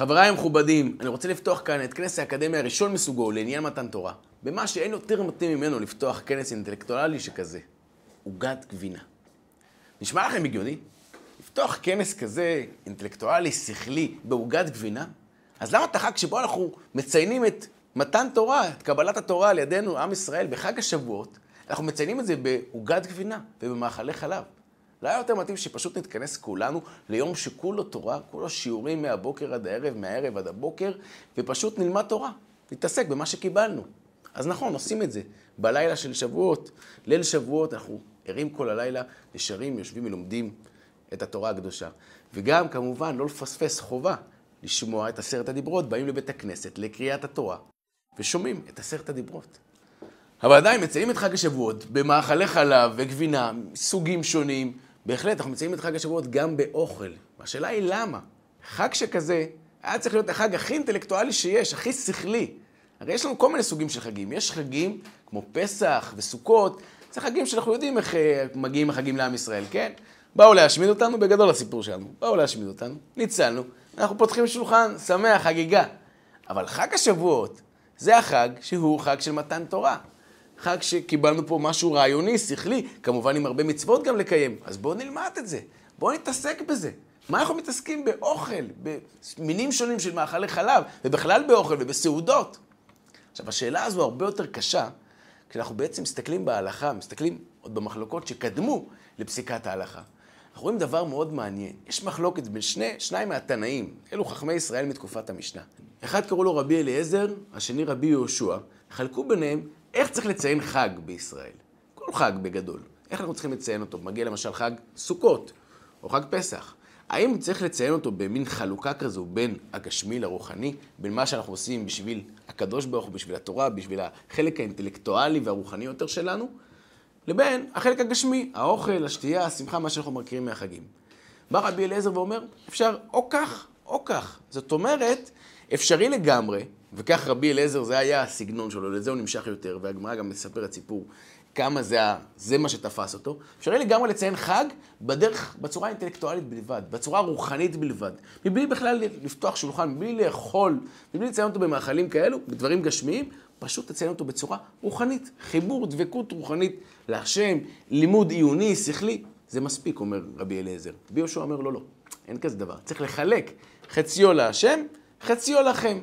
חבריי המכובדים, אני רוצה לפתוח כאן את כנס האקדמיה הראשון מסוגו לעניין מתן תורה, במה שאין יותר מתאים ממנו לפתוח כנס אינטלקטואלי שכזה, עוגת גבינה. נשמע לכם הגיוני? לפתוח כנס כזה אינטלקטואלי, שכלי, בעוגת גבינה? אז למה את החג שבו אנחנו מציינים את מתן תורה, את קבלת התורה על ידינו, עם ישראל, בחג השבועות, אנחנו מציינים את זה בעוגת גבינה ובמאכלי חלב? לא היה יותר מתאים שפשוט נתכנס כולנו ליום שכולו תורה, כולו שיעורים מהבוקר עד הערב, מהערב עד הבוקר, ופשוט נלמד תורה, נתעסק במה שקיבלנו. אז נכון, עושים את זה. בלילה של שבועות, ליל שבועות, אנחנו ערים כל הלילה, נשארים, יושבים ולומדים את התורה הקדושה. וגם, כמובן, לא לפספס חובה לשמוע את עשרת הדיברות, באים לבית הכנסת לקריאת התורה, ושומעים את עשרת הדיברות. אבל עדיין מציינים את חג השבועות במאכלי חלב וגבינה, סוגים שונים. בהחלט, אנחנו מציינים את חג השבועות גם באוכל. והשאלה היא למה? חג שכזה היה צריך להיות החג הכי אינטלקטואלי שיש, הכי שכלי. הרי יש לנו כל מיני סוגים של חגים. יש חגים כמו פסח וסוכות, זה חגים שאנחנו יודעים איך אה, מגיעים החגים לעם ישראל, כן? באו להשמיד אותנו, בגדול הסיפור שלנו. באו להשמיד אותנו, ניצלנו, אנחנו פותחים שולחן, שמח, חגיגה. אבל חג השבועות זה החג שהוא חג של מתן תורה. חג שקיבלנו פה משהו רעיוני, שכלי, כמובן עם הרבה מצוות גם לקיים. אז בואו נלמד את זה, בואו נתעסק בזה. מה אנחנו מתעסקים באוכל, במינים שונים של מאכלי חלב, ובכלל באוכל ובסעודות? עכשיו, השאלה הזו הרבה יותר קשה, כשאנחנו בעצם מסתכלים בהלכה, מסתכלים עוד במחלוקות שקדמו לפסיקת ההלכה. אנחנו רואים דבר מאוד מעניין. יש מחלוקת בין שני, שניים מהתנאים, אלו חכמי ישראל מתקופת המשנה. אחד קראו לו רבי אליעזר, השני רבי יהושע. חלקו ביניהם איך צריך לציין חג בישראל? כל חג בגדול. איך אנחנו צריכים לציין אותו? מגיע למשל חג סוכות, או חג פסח. האם צריך לציין אותו במין חלוקה כזו בין הגשמי לרוחני, בין מה שאנחנו עושים בשביל הקדוש ברוך הוא, בשביל התורה, בשביל החלק האינטלקטואלי והרוחני יותר שלנו, לבין החלק הגשמי, האוכל, השתייה, השמחה, מה שאנחנו מכירים מהחגים. בא רבי אליעזר ואומר, אפשר או כך או כך. זאת אומרת, אפשרי לגמרי וכך רבי אליעזר, זה היה הסגנון שלו, לזה הוא נמשך יותר, והגמרא גם מספרת סיפור כמה זה, זה מה שתפס אותו. אפשר לגמרי לציין חג בדרך, בצורה אינטלקטואלית בלבד, בצורה רוחנית בלבד. מבלי בכלל לפתוח שולחן, מבלי לאכול, מבלי לציין אותו במאכלים כאלו, בדברים גשמיים, פשוט לציין אותו בצורה רוחנית. חיבור, דבקות רוחנית להשם, לימוד עיוני, שכלי. זה מספיק, אומר רבי אליעזר. רבי יהושע אומר, לא, לא, אין כזה דבר. צריך לחלק חציו להשם, חציו לכם.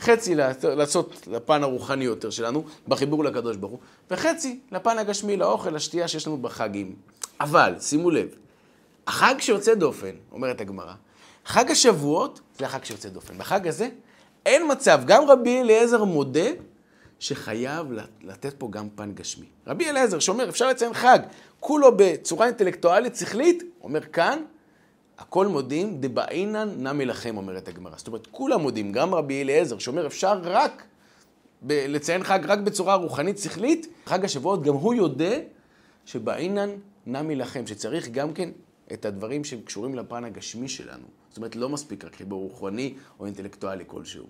חצי לעשות לפן הרוחני יותר שלנו, בחיבור לקדוש ברוך הוא, וחצי לפן הגשמי, לאוכל, לשתייה שיש לנו בחגים. אבל, שימו לב, החג שיוצא דופן, אומרת הגמרא, חג השבועות זה החג שיוצא דופן. בחג הזה אין מצב, גם רבי אליעזר מודה שחייב לתת פה גם פן גשמי. רבי אליעזר שאומר, אפשר לציין חג, כולו בצורה אינטלקטואלית שכלית, אומר כאן, הכל מודים, דבעינן נמי לכם, אומרת הגמרא. זאת אומרת, כולם מודים, גם רבי אליעזר, שאומר, אפשר רק ב- לציין חג רק בצורה רוחנית שכלית, חג השבועות, גם הוא יודע שבעינן נמי לכם, שצריך גם כן את הדברים שקשורים לפן הגשמי שלנו. זאת אומרת, לא מספיק רק חיבור רוחני או אינטלקטואלי כלשהו.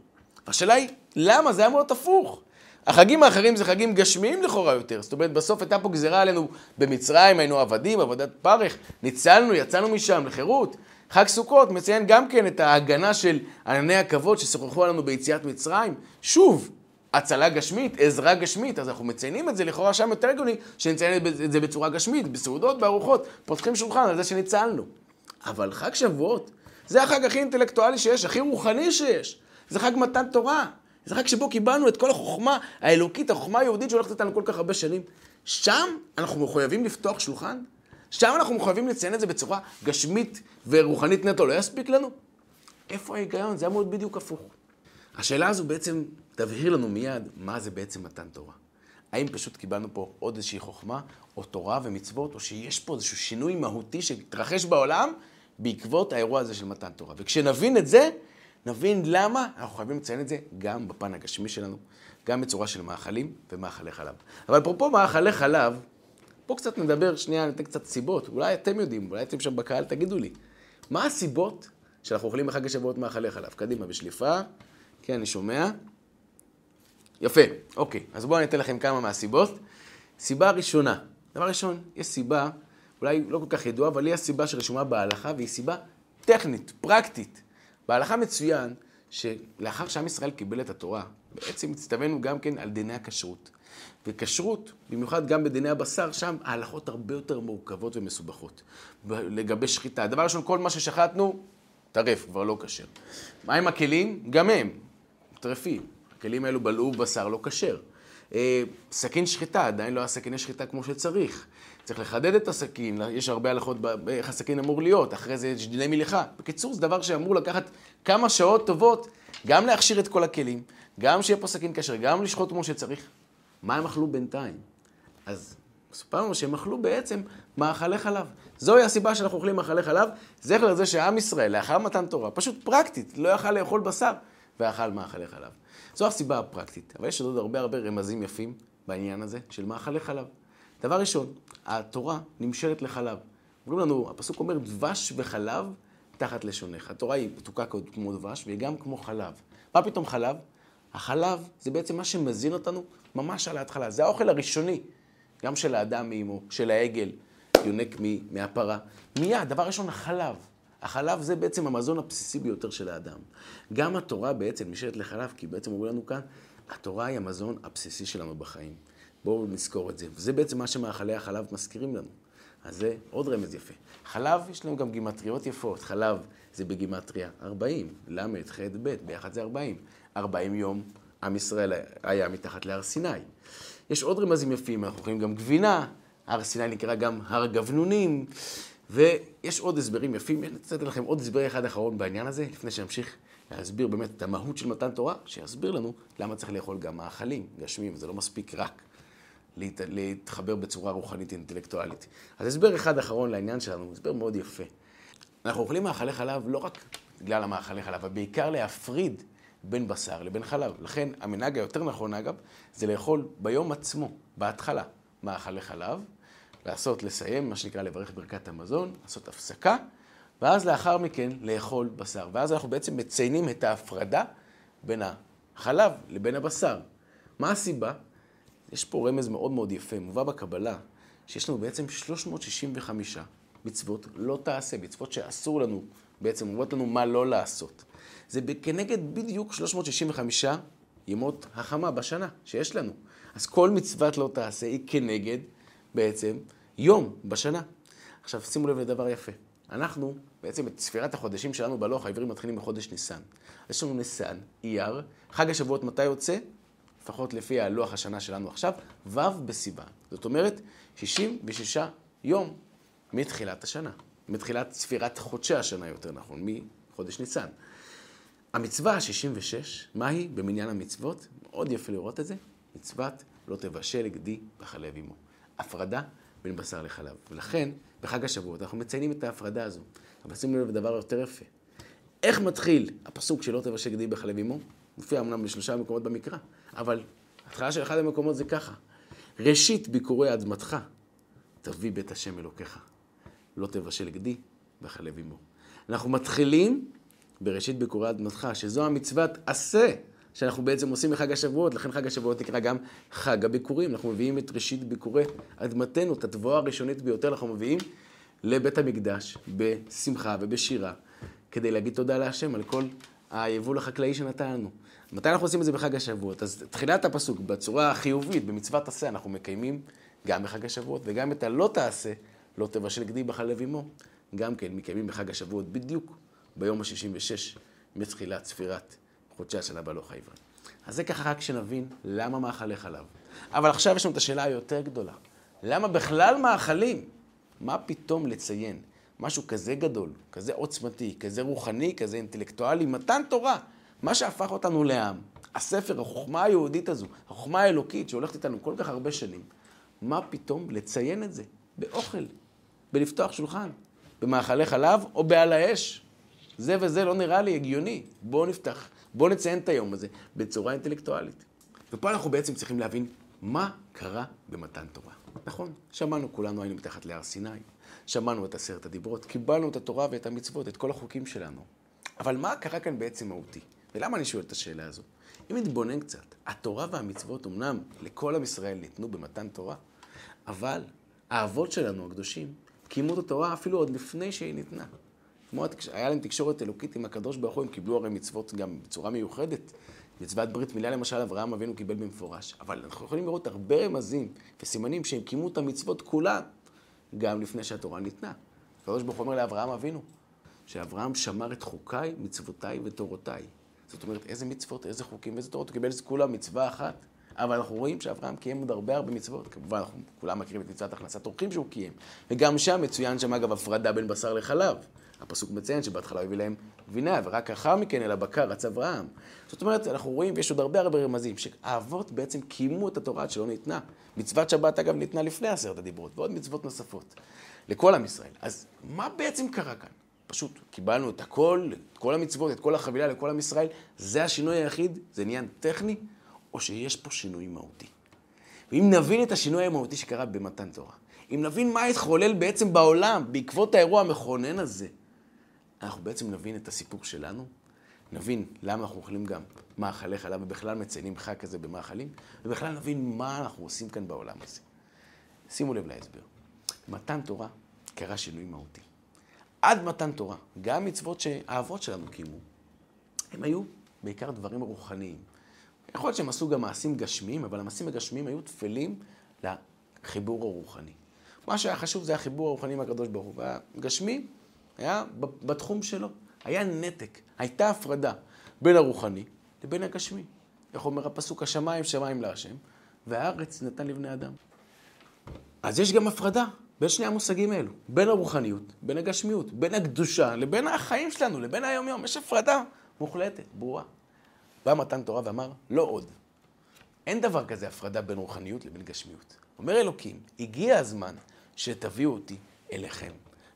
השאלה היא, למה? זה היה מאוד הפוך. החגים האחרים זה חגים גשמיים לכאורה יותר. זאת אומרת, בסוף הייתה פה גזירה עלינו במצרים, היינו עבדים, עבודת פרך, ניצלנו, יצאנו משם לחירות. חג סוכות מציין גם כן את ההגנה של ענני הכבוד ששוחחו עלינו ביציאת מצרים. שוב, הצלה גשמית, עזרה גשמית, אז אנחנו מציינים את זה, לכאורה שם יותר הגיוני שנציין את זה בצורה גשמית, בסעודות, בארוחות, פותחים שולחן על זה שניצלנו. אבל חג שבועות, זה החג הכי אינטלקטואלי שיש, הכי רוחני שיש. זה חג מתן תורה. זה חג שבו קיבלנו את כל החוכמה האלוקית, החוכמה היהודית שהולכת איתנו כל כך הרבה שנים. שם אנחנו מחויבים לפתוח שולחן? שם אנחנו מחויבים לציין את זה בצורה גשמית ורוחנית נטו, לא יספיק לנו? איפה ההיגיון? זה אמור להיות בדיוק הפוך. השאלה הזו בעצם תבהיר לנו מיד מה זה בעצם מתן תורה. האם פשוט קיבלנו פה עוד איזושהי חוכמה, או תורה ומצוות, או שיש פה איזשהו שינוי מהותי שהתרחש בעולם בעקבות האירוע הזה של מתן תורה. וכשנבין את זה, נבין למה אנחנו חייבים לציין את זה גם בפן הגשמי שלנו, גם בצורה של מאכלים ומאכלי חלב. אבל אפרופו מאכלי חלב, בואו קצת נדבר, שנייה, ניתן קצת סיבות. אולי אתם יודעים, אולי אתם שם בקהל, תגידו לי. מה הסיבות שאנחנו אוכלים בחג השבועות מאכלי חלב? קדימה, בשליפה. כן, אני שומע. יפה, אוקיי. אז בואו אני אתן לכם כמה מהסיבות. סיבה ראשונה, דבר ראשון, יש סיבה, אולי לא כל כך ידועה, אבל היא הסיבה שרשומה בהלכה, והיא סיבה טכנית, פרקטית. בהלכה מצוין שלאחר שעם ישראל קיבל את התורה, בעצם הצטווינו גם כן על דיני הכשרות. וכשרות, במיוחד גם בדיני הבשר, שם ההלכות הרבה יותר מורכבות ומסובכות. לגבי שחיטה, דבר ראשון, כל מה ששחטנו, טרף, כבר לא כשר. מה עם הכלים? גם הם טרפים. הכלים האלו בלעו בשר לא כשר. אה, סכין שחיטה, עדיין לא היה סכיני שחיטה כמו שצריך. צריך לחדד את הסכין, יש הרבה הלכות איך הסכין אמור להיות, אחרי זה יש דיני מליחה. בקיצור, זה דבר שאמור לקחת כמה שעות טובות, גם להכשיר את כל הכלים, גם שיהיה פה סכין כשר, גם לשחוט כמו שצריך. מה הם אכלו בינתיים? אז מסופר לנו שהם אכלו בעצם מאכלי חלב. זוהי הסיבה שאנחנו אוכלים מאכלי חלב, זכר לזה שעם ישראל, לאחר מתן תורה, פשוט פרקטית, לא יכל לאכול בשר, ואכל מאכלי חלב. זו הסיבה הפרקטית. אבל יש עוד הרבה הרבה רמזים יפים בעניין הזה של מאכלי חלב. דבר ראשון, התורה נמשלת לחלב. אומרים לנו, הפסוק אומר, דבש וחלב תחת לשונך. התורה היא מתוקה כמו דבש והיא גם כמו חלב. מה פתאום חלב? החלב זה בעצם מה שמזין אותנו ממש על ההתחלה. זה האוכל הראשוני, גם של האדם מאמו, של העגל, יונק מהפרה. מיד, דבר ראשון, החלב. החלב זה בעצם המזון הבסיסי ביותר של האדם. גם התורה בעצם נשארת לחלב, כי בעצם אומרים לנו כאן, התורה היא המזון הבסיסי שלנו בחיים. בואו נזכור את זה. וזה בעצם מה שמאכלי החלב מזכירים לנו. אז זה עוד רמז יפה. חלב, יש לנו גם גימטריות יפות. חלב זה בגימטריה 40, ל', ח', ב', ביחד זה 40. 40 יום עם ישראל היה מתחת להר סיני. יש עוד רמזים יפים, אנחנו רואים גם גבינה, הר סיני נקרא גם הר גבנונים, ויש עוד הסברים יפים. אני לתת לכם עוד הסבר אחד אחרון בעניין הזה, לפני שנמשיך להסביר באמת את המהות של מתן תורה, שיסביר לנו למה צריך לאכול גם מאכלים גשמיים, זה לא מספיק רק להת... להתחבר בצורה רוחנית אינטלקטואלית. אז הסבר אחד אחרון לעניין שלנו, הסבר מאוד יפה. אנחנו אוכלים מאכלי חלב לא רק בגלל המאכלי חלב, אבל בעיקר להפריד בין בשר לבין חלב. לכן המנהג היותר נכון, אגב, זה לאכול ביום עצמו, בהתחלה, מאכלי חלב, לעשות, לסיים, מה שנקרא לברך ברכת המזון, לעשות הפסקה, ואז לאחר מכן לאכול בשר. ואז אנחנו בעצם מציינים את ההפרדה בין החלב לבין הבשר. מה הסיבה? יש פה רמז מאוד מאוד יפה, מובא בקבלה, שיש לנו בעצם 365 מצוות לא תעשה, מצוות שאסור לנו, בעצם אומרות לנו מה לא לעשות. זה כנגד בדיוק 365 ימות החמה בשנה שיש לנו. אז כל מצוות לא תעשה היא כנגד בעצם יום בשנה. עכשיו שימו לב לדבר יפה. אנחנו, בעצם את ספירת החודשים שלנו בלוח העברי מתחילים בחודש ניסן. יש לנו ניסן, אייר, חג השבועות מתי יוצא? לפחות לפי הלוח השנה שלנו עכשיו, ו' בסיוון. זאת אומרת, 66 יום מתחילת השנה. מתחילת ספירת חודשי השנה, יותר נכון, מחודש ניסן. המצווה ה-66, מהי במניין המצוות? מאוד יפה לראות את זה. מצוות לא תבשל גדי בחלב עמו. הפרדה בין בשר לחלב. ולכן, בחג השבועות אנחנו מציינים את ההפרדה הזו. אבל שימו לב לדבר יותר יפה. איך מתחיל הפסוק שלא תבשל גדי בחלב עמו? מופיע אמנם בשלושה מקומות במקרא, אבל התחלה של אחד המקומות זה ככה. ראשית ביקורי אדמתך, תביא בית השם אלוקיך. לא תבשל גדי בחלב עמו. אנחנו מתחילים בראשית ביקורי אדמתך, שזו המצוות עשה, שאנחנו בעצם עושים בחג השבועות, לכן חג השבועות נקרא גם חג הביקורים. אנחנו מביאים את ראשית ביקורי אדמתנו, את התבואה הראשונית ביותר, אנחנו מביאים לבית המקדש בשמחה ובשירה, כדי להגיד תודה להשם על כל היבול החקלאי שנתן לנו. מתי אנחנו עושים את זה בחג השבועות? אז תחילת הפסוק, בצורה החיובית, במצוות עשה, אנחנו מקיימים גם בחג השבועות, וגם את הלא תעשה, לא תבשל גדי בחלב עמו, גם כן מקיימים בחג השבועות בדיוק ביום ה-66 מתחילת ספירת חודשי השנה בלוח העברי. אז זה ככה רק שנבין למה מאכלי חלב. אבל עכשיו יש לנו את השאלה היותר גדולה. למה בכלל מאכלים? מה פתאום לציין משהו כזה גדול, כזה עוצמתי, כזה רוחני, כזה אינטלקטואלי, מתן תורה, מה שהפך אותנו לעם, הספר, החוכמה היהודית הזו, החוכמה האלוקית שהולכת איתנו כל כך הרבה שנים, מה פתאום לציין את זה באוכל, בלפתוח שולחן, במאכלי חלב או בעל האש? זה וזה לא נראה לי הגיוני. בואו נפתח, בואו נציין את היום הזה בצורה אינטלקטואלית. ופה אנחנו בעצם צריכים להבין מה קרה במתן תורה. נכון, שמענו, כולנו היינו מתחת להר סיני, שמענו את עשרת הדיברות, קיבלנו את התורה ואת המצוות, את כל החוקים שלנו. אבל מה קרה כאן בעצם מהותי? ולמה אני שואל את השאלה הזו? אם נתבונן קצת, התורה והמצוות אמנם לכל עם ישראל ניתנו במתן תורה, אבל האבות שלנו הקדושים קיימו את התורה אפילו עוד לפני שהיא ניתנה. כמו התקש... היה להם תקשורת אלוקית עם הקדוש ברוך הוא, הם קיבלו הרי מצוות גם בצורה מיוחדת. מצוות ברית מילה למשל, אברהם אבינו קיבל במפורש. אבל אנחנו יכולים לראות הרבה רמזים וסימנים שהם קיימו את המצוות כולן, גם לפני שהתורה ניתנה. הקדוש ברוך הוא אומר לאברהם אבינו, שאברהם שמר את חוקיי, מצוותיי ותורותיי. זאת אומרת, איזה מצוות, איזה חוקים, איזה תורות, הוא קיבל את כולם מצווה אחת. אבל אנחנו רואים שאברהם קיים עוד הרבה הרבה מצוות. כמובן, אנחנו כולם מכירים את מצוות הכנסת אורחים שהוא קיים. וגם שם מצוין שם, אגב, הפרדה בין בשר לחלב. הפסוק מציין שבהתחלה הביא להם גבינה, ורק לאחר מכן אל הבקר רץ אברהם. זאת אומרת, אנחנו רואים, ויש עוד הרבה הרבה רמזים, שהאבות בעצם קיימו את התורה שלא ניתנה. מצוות שבת, אגב, ניתנה לפני עשרת הדיברות, ועוד מצוות נוספות. לכל עם ישראל. אז מה בעצם קרה כאן? פשוט קיבלנו את הכל, את כל המצוות, את כל החבילה לכל עם ישראל. זה השינוי היחיד? זה עניין טכני? או שיש פה שינוי מהותי? ואם נבין את השינוי המהותי שקרה במתן תורה, אם נבין מה התחולל בעצם בעולם בעקבות האירוע המכונן הזה, אנחנו בעצם נבין את הסיפור שלנו, נבין למה אנחנו אוכלים גם מאכלי חלב ובכלל מציינים חג כזה במאכלים, ובכלל נבין מה אנחנו עושים כאן בעולם הזה. שימו לב להסבר. מתן תורה קרה שינוי מהותי. עד מתן תורה, גם מצוות שהאבות שלנו קיימו, הם היו בעיקר דברים רוחניים. יכול להיות שהם עשו גם מעשים גשמיים, אבל המעשים הגשמיים היו תפלים לחיבור הרוחני. מה שהיה חשוב זה החיבור הרוחני עם הקדוש ברוך הוא. והגשמי היה בתחום שלו. היה נתק, הייתה הפרדה בין הרוחני לבין הגשמי. איך אומר הפסוק? השמיים שמיים להשם, והארץ נתן לבני אדם. אז יש גם הפרדה בין שני המושגים האלו, בין הרוחניות, בין הגשמיות, בין הקדושה לבין החיים שלנו, לבין היום-יום. יש הפרדה מוחלטת, ברורה. בא מתן תורה ואמר, לא עוד. אין דבר כזה הפרדה בין רוחניות לבין גשמיות. אומר אלוקים, הגיע הזמן שתביאו אותי אליכם,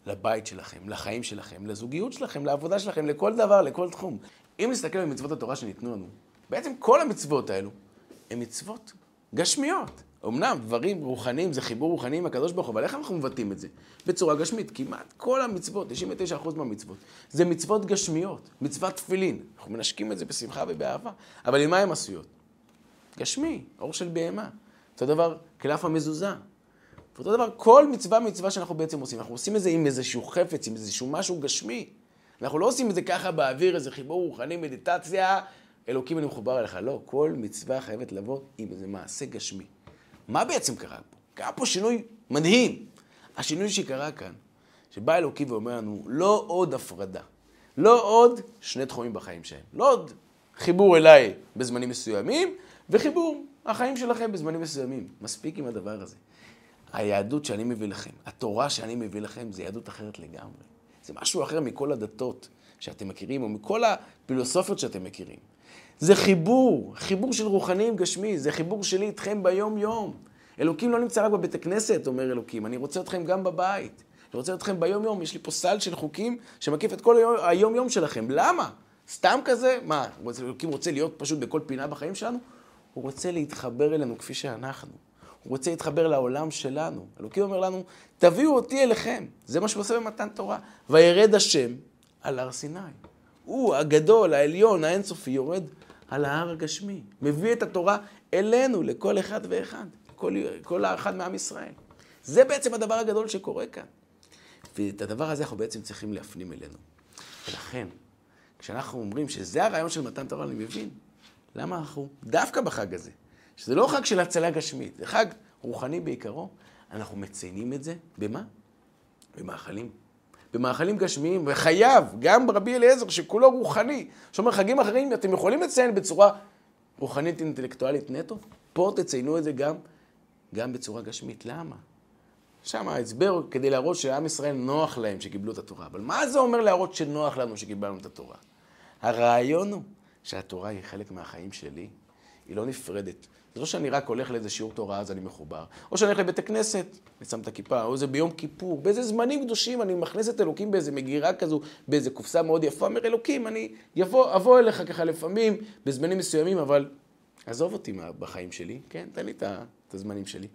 לבית שלכם, לחיים שלכם, לזוגיות שלכם, לעבודה שלכם, לכל דבר, לכל תחום. אם נסתכל על מצוות התורה שניתנו לנו, בעצם כל המצוות האלו הן מצוות גשמיות. אמנם דברים רוחניים זה חיבור רוחני עם הקדוש ברוך הוא, אבל איך אנחנו מבטאים את זה? בצורה גשמית. כמעט כל המצוות, 99% מהמצוות, זה מצוות גשמיות, מצוות תפילין. אנחנו מנשקים את זה בשמחה ובאהבה. אבל ממה הן עשויות? גשמי, אור של בהמה. אותו דבר, קלף המזוזה. ואותו דבר, כל מצווה מצווה שאנחנו בעצם עושים, אנחנו עושים את זה עם איזשהו חפץ, עם איזשהו משהו גשמי. אנחנו לא עושים את זה ככה באוויר, איזה חיבור רוחני, מדיטציה, אלוקים אני מחובר אליך. לא, כל מצווה חייבת לבוא עם איזה מעשה גשמי. מה בעצם קרה פה? קרה פה שינוי מדהים. השינוי שקרה כאן, שבא אלוקים ואומר לנו, לא עוד הפרדה. לא עוד שני תחומים בחיים שלהם. לא עוד חיבור אליי בזמנים מסוימים, וחיבור החיים שלכם בזמנים מסוימים. מספיק עם הדבר הזה. היהדות שאני מביא לכם, התורה שאני מביא לכם, זה יהדות אחרת לגמרי. זה משהו אחר מכל הדתות שאתם מכירים, או מכל הפילוסופיות שאתם מכירים. זה חיבור, חיבור של רוחניים גשמי, זה חיבור שלי איתכם ביום-יום. אלוקים לא נמצא רק בבית הכנסת, אומר אלוקים, אני רוצה אתכם גם בבית. אני רוצה אתכם ביום-יום, יש לי פה סל של חוקים שמקיף את כל היום-יום שלכם. למה? סתם כזה? מה, אלוקים רוצה להיות פשוט בכל פינה בחיים שלנו? הוא רוצה להתחבר אלינו כפי שאנחנו. הוא רוצה להתחבר לעולם שלנו. אלוקים אומר לנו, תביאו אותי אליכם. זה מה שהוא עושה במתן תורה. וירד השם על הר סיני. הוא הגדול, העליון, האינסופי, יורד על ההר הגשמי. מביא את התורה אלינו, לכל אחד ואחד. כל, כל אחד מעם ישראל. זה בעצם הדבר הגדול שקורה כאן. ואת הדבר הזה אנחנו בעצם צריכים להפנים אלינו. ולכן, כשאנחנו אומרים שזה הרעיון של מתן תורה, אני מבין למה אנחנו דווקא בחג הזה, שזה לא חג של הצלה גשמית, זה חג רוחני בעיקרו, אנחנו מציינים את זה במה? במאכלים. במאכלים גשמיים, וחייב, גם רבי אליעזר, שכולו רוחני, שאומר חגים אחרים, אתם יכולים לציין בצורה רוחנית אינטלקטואלית נטו, פה תציינו את זה גם, גם בצורה גשמית. למה? שם ההסבר כדי להראות שעם ישראל נוח להם שקיבלו את התורה. אבל מה זה אומר להראות שנוח לנו שקיבלנו את התורה? הרעיון הוא שהתורה היא חלק מהחיים שלי, היא לא נפרדת. זה לא שאני רק הולך לאיזה שיעור תורה אז אני מחובר. או שאני הולך לבית הכנסת, אני שם את הכיפה, או זה ביום כיפור, באיזה זמנים קדושים אני מכניס את אלוקים באיזה מגירה כזו, באיזה קופסה מאוד יפה, אומר אלוקים, אני יבוא, אבוא אליך ככה לפעמים, בזמנים מסוימים, אבל עזוב אותי בחיים שלי, כן, תן לי את הזמנים שלי.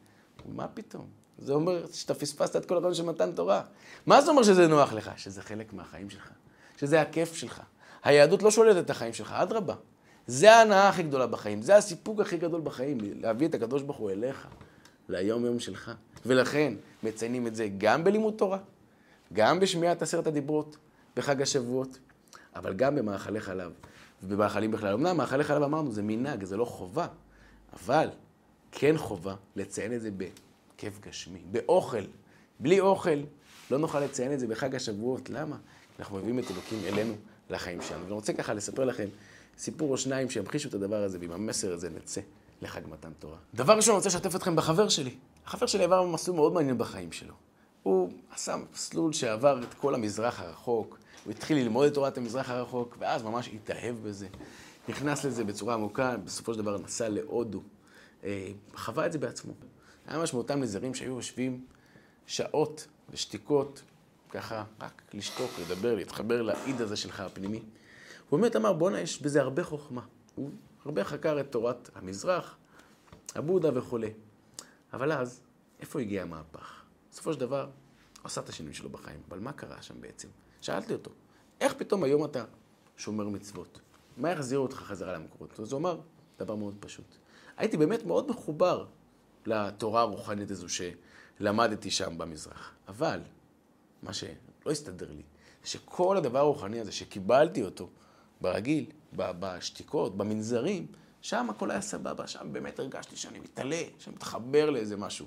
מה פתאום? זה אומר שאתה פספסת את כל הרעיון של מתן תורה. מה זה אומר שזה נוח לך? שזה חלק מהחיים שלך, שזה הכיף שלך. היהדות לא שולטת את החיים שלך, אדרבה. זה ההנאה הכי גדולה בחיים, זה הסיפוק הכי גדול בחיים, להביא את הקדוש ברוך הוא אליך, ליום-יום שלך. ולכן מציינים את זה גם בלימוד תורה, גם בשמיעת עשרת הדיברות, בחג השבועות, אבל גם במאכלי חלב ובמאכלים בכלל. אמנם מאכלי חלב אמרנו, זה מנהג, זה לא חובה, אבל כן חובה לציין את זה בכיף גשמי, באוכל. בלי אוכל לא נוכל לציין את זה בחג השבועות. למה? אנחנו מביאים את אלוקים אלינו לחיים שלנו. ואני רוצה ככה לספר לכם סיפור או שניים שימחישו את הדבר הזה, ועם המסר הזה נצא לחג מתן תורה. דבר ראשון, אני רוצה לשתף אתכם בחבר שלי. החבר שלי עבר מסלול מאוד מעניין בחיים שלו. הוא עשה מסלול שעבר את כל המזרח הרחוק, הוא התחיל ללמוד את תורת המזרח הרחוק, ואז ממש התאהב בזה. נכנס לזה בצורה עמוקה, בסופו של דבר נסע להודו. אה, חווה את זה בעצמו. היה ממש מאותם נזרים שהיו יושבים שעות ושתיקות, ככה, רק לשתוק, לדבר, להתחבר לאיד הזה שלך הפנימי. הוא באמת אמר, בואנה, יש בזה הרבה חוכמה. הוא הרבה חקר את תורת המזרח, הבודה וכולי. אבל אז, איפה הגיע המהפך? בסופו של דבר, עשה את השינוי שלו בחיים, אבל מה קרה שם בעצם? שאלתי אותו, איך פתאום היום אתה שומר מצוות? מה יחזיר אותך חזרה למקורות? אז הוא אמר, דבר מאוד פשוט. הייתי באמת מאוד מחובר לתורה הרוחנית הזו שלמדתי שם במזרח. אבל, מה שלא הסתדר לי, שכל הדבר הרוחני הזה שקיבלתי אותו ברגיל, בשתיקות, במנזרים, שם הכל היה סבבה, שם באמת הרגשתי שאני מתעלה, שאני מתחבר לאיזה משהו.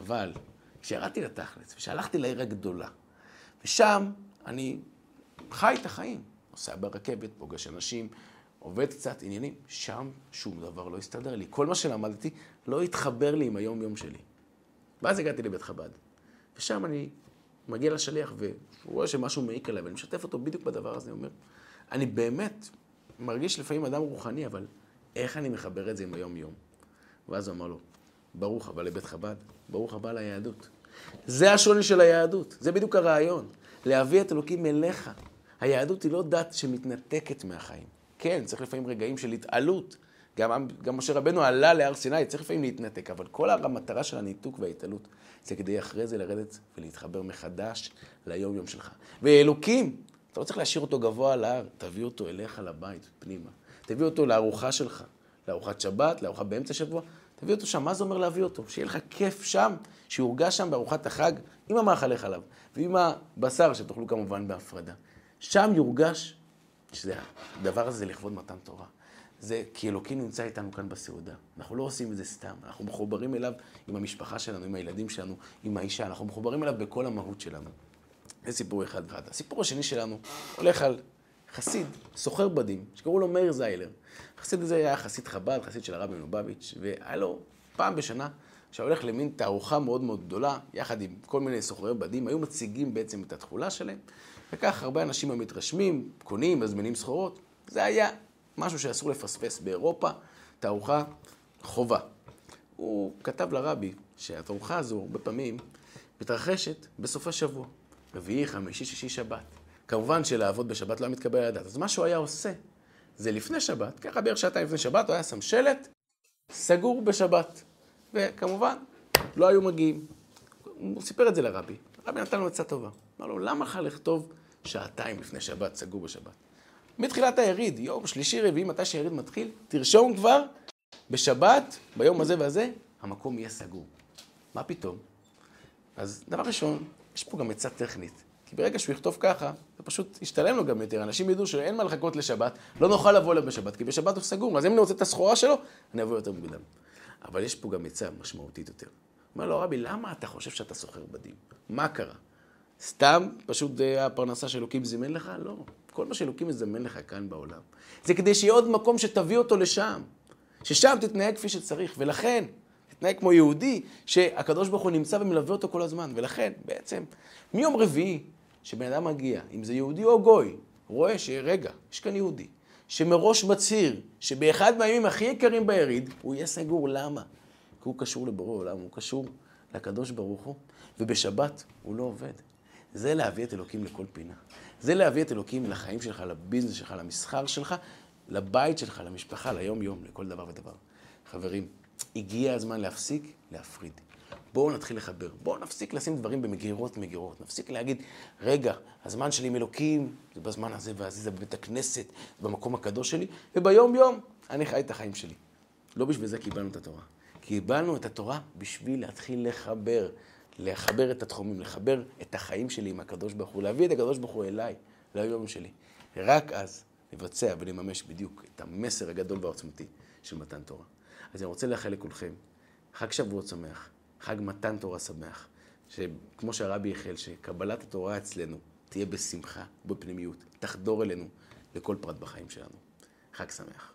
אבל כשירדתי לתכלס ושהלכתי לעיר הגדולה, ושם אני חי את החיים, נוסע ברכבת, פוגש אנשים, עובד קצת עניינים, שם שום דבר לא הסתדר לי. כל מה שלמדתי לא התחבר לי עם היום-יום שלי. ואז הגעתי לבית חב"ד, ושם אני מגיע לשליח והוא רואה שמשהו מעיק עליי, ואני משתף אותו בדיוק בדבר הזה, אני אומר, אני באמת מרגיש לפעמים אדם רוחני, אבל איך אני מחבר את זה עם היום-יום? ואז הוא אמר לו, ברוך הבא לבית חב"ד, ברוך הבא ליהדות. זה השוני של היהדות, זה בדיוק הרעיון, להביא את אלוקים אליך. היהדות היא לא דת שמתנתקת מהחיים. כן, צריך לפעמים רגעים של התעלות. גם, גם משה רבנו עלה להר סיני, צריך לפעמים להתנתק, אבל כל המטרה של הניתוק וההתעלות זה כדי אחרי זה לרדת ולהתחבר מחדש ליום-יום שלך. ואלוקים, אתה לא צריך להשאיר אותו גבוה על ההר, תביא אותו אליך לבית, פנימה. תביא אותו לארוחה שלך, לארוחת שבת, לארוחה באמצע שבוע, תביא אותו שם. מה זה אומר להביא אותו? שיהיה לך כיף שם, שיורגש שם בארוחת החג, עם המאכלי חלב, ועם הבשר, שתאכלו כמובן בהפרדה. שם יורגש שזה הדבר הזה לכבוד מתן תורה. זה כי אלוקים נמצא איתנו כאן בסעודה. אנחנו לא עושים את זה סתם, אנחנו מחוברים אליו עם המשפחה שלנו, עם הילדים שלנו, עם האישה, אנחנו מחוברים אליו בכל המהות שלנו. זה סיפור אחד אחד. הסיפור השני שלנו הולך על חסיד, סוחר בדים, שקראו לו מאיר זיילר. החסיד הזה היה חסיד חב"ד, חסיד של הרבי מלובביץ', והיה לו פעם בשנה, שהיה הולך למין תערוכה מאוד מאוד גדולה, יחד עם כל מיני סוחרי בדים, היו מציגים בעצם את התכולה שלהם, וכך הרבה אנשים היו מתרשמים, קונים, מזמינים סחורות. זה היה משהו שאסור לפספס באירופה, תערוכה חובה. הוא כתב לרבי שהתערוכה הזו הרבה פעמים מתרחשת בסופי שבוע, רביעי, חמישי, שישי, שבת. כמובן שלעבוד בשבת לא היה מתקבל על הדעת. אז מה שהוא היה עושה, זה לפני שבת, ככה בערך שעתיים לפני שבת, הוא היה שם שלט, סגור בשבת. וכמובן, לא היו מגיעים. הוא סיפר את זה לרבי. הרבי נתן לו עצה טובה. אמר לו, למה לך לכתוב שעתיים לפני שבת, סגור בשבת? מתחילת היריד, יום שלישי, רביעי, מתי שהיריד מתחיל, תרשום כבר, בשבת, ביום הזה והזה, המקום יהיה סגור. מה פתאום? אז דבר ראשון, יש פה גם עצה טכנית. כי ברגע שהוא יכתוב ככה, זה פשוט ישתלם לו גם יותר. אנשים ידעו שאין מה לחכות לשבת, לא נוכל לבוא אליו בשבת, כי בשבת הוא סגור. אז אם אני רוצה את הסחורה שלו, אני אבוא יותר מוקדם. אבל יש פה גם עצה משמעותית יותר. אומר לו, רבי, למה אתה חושב שאתה סוחר בדים? מה קרה? סתם פשוט אה, הפרנסה שאלוקים זימן לך? לא. כל מה שאלוקים מזמן לך כאן בעולם. זה כדי שיהיה עוד מקום שתביא אותו לשם. ששם תתנהג כפי שצריך. ולכן, תתנהג כמו יהודי, שהקדוש ברוך הוא נמצא ומלווה אותו כל הזמן. ולכן, בעצם, מיום רביעי, שבן אדם מגיע, אם זה יהודי או גוי, רואה שרגע, יש כאן יהודי, שמראש מצהיר שבאחד מהימים הכי יקרים ביריד, הוא יהיה סגור. למה? כי הוא קשור לבורא עולם, הוא קשור לקדוש ברוך הוא, ובשבת הוא לא עובד. זה להביא את אלוקים לכל פינה. זה להביא את אלוקים לחיים שלך, לביזנס שלך, למסחר שלך, לבית שלך, למשפחה, ליום-יום, לכל דבר ודבר. חברים, הגיע הזמן להפסיק להפריד. בואו נתחיל לחבר. בואו נפסיק לשים דברים במגירות מגירות. נפסיק להגיד, רגע, הזמן שלי עם אלוקים, זה בזמן הזה והזה, זה בבית הכנסת, במקום הקדוש שלי, וביום-יום אני חי את החיים שלי. לא בשביל זה קיבלנו את התורה. קיבלנו את התורה בשביל להתחיל לחבר. לחבר את התחומים, לחבר את החיים שלי עם הקדוש ברוך הוא, להביא את הקדוש ברוך הוא אליי, ליום שלי. רק אז לבצע ולממש בדיוק את המסר הגדול והעוצמתי של מתן תורה. אז אני רוצה לאחל לכולכם חג שבועות שמח, חג מתן תורה שמח, שכמו שהרבי החל, שקבלת התורה אצלנו תהיה בשמחה, בפנימיות, תחדור אלינו לכל פרט בחיים שלנו. חג שמח.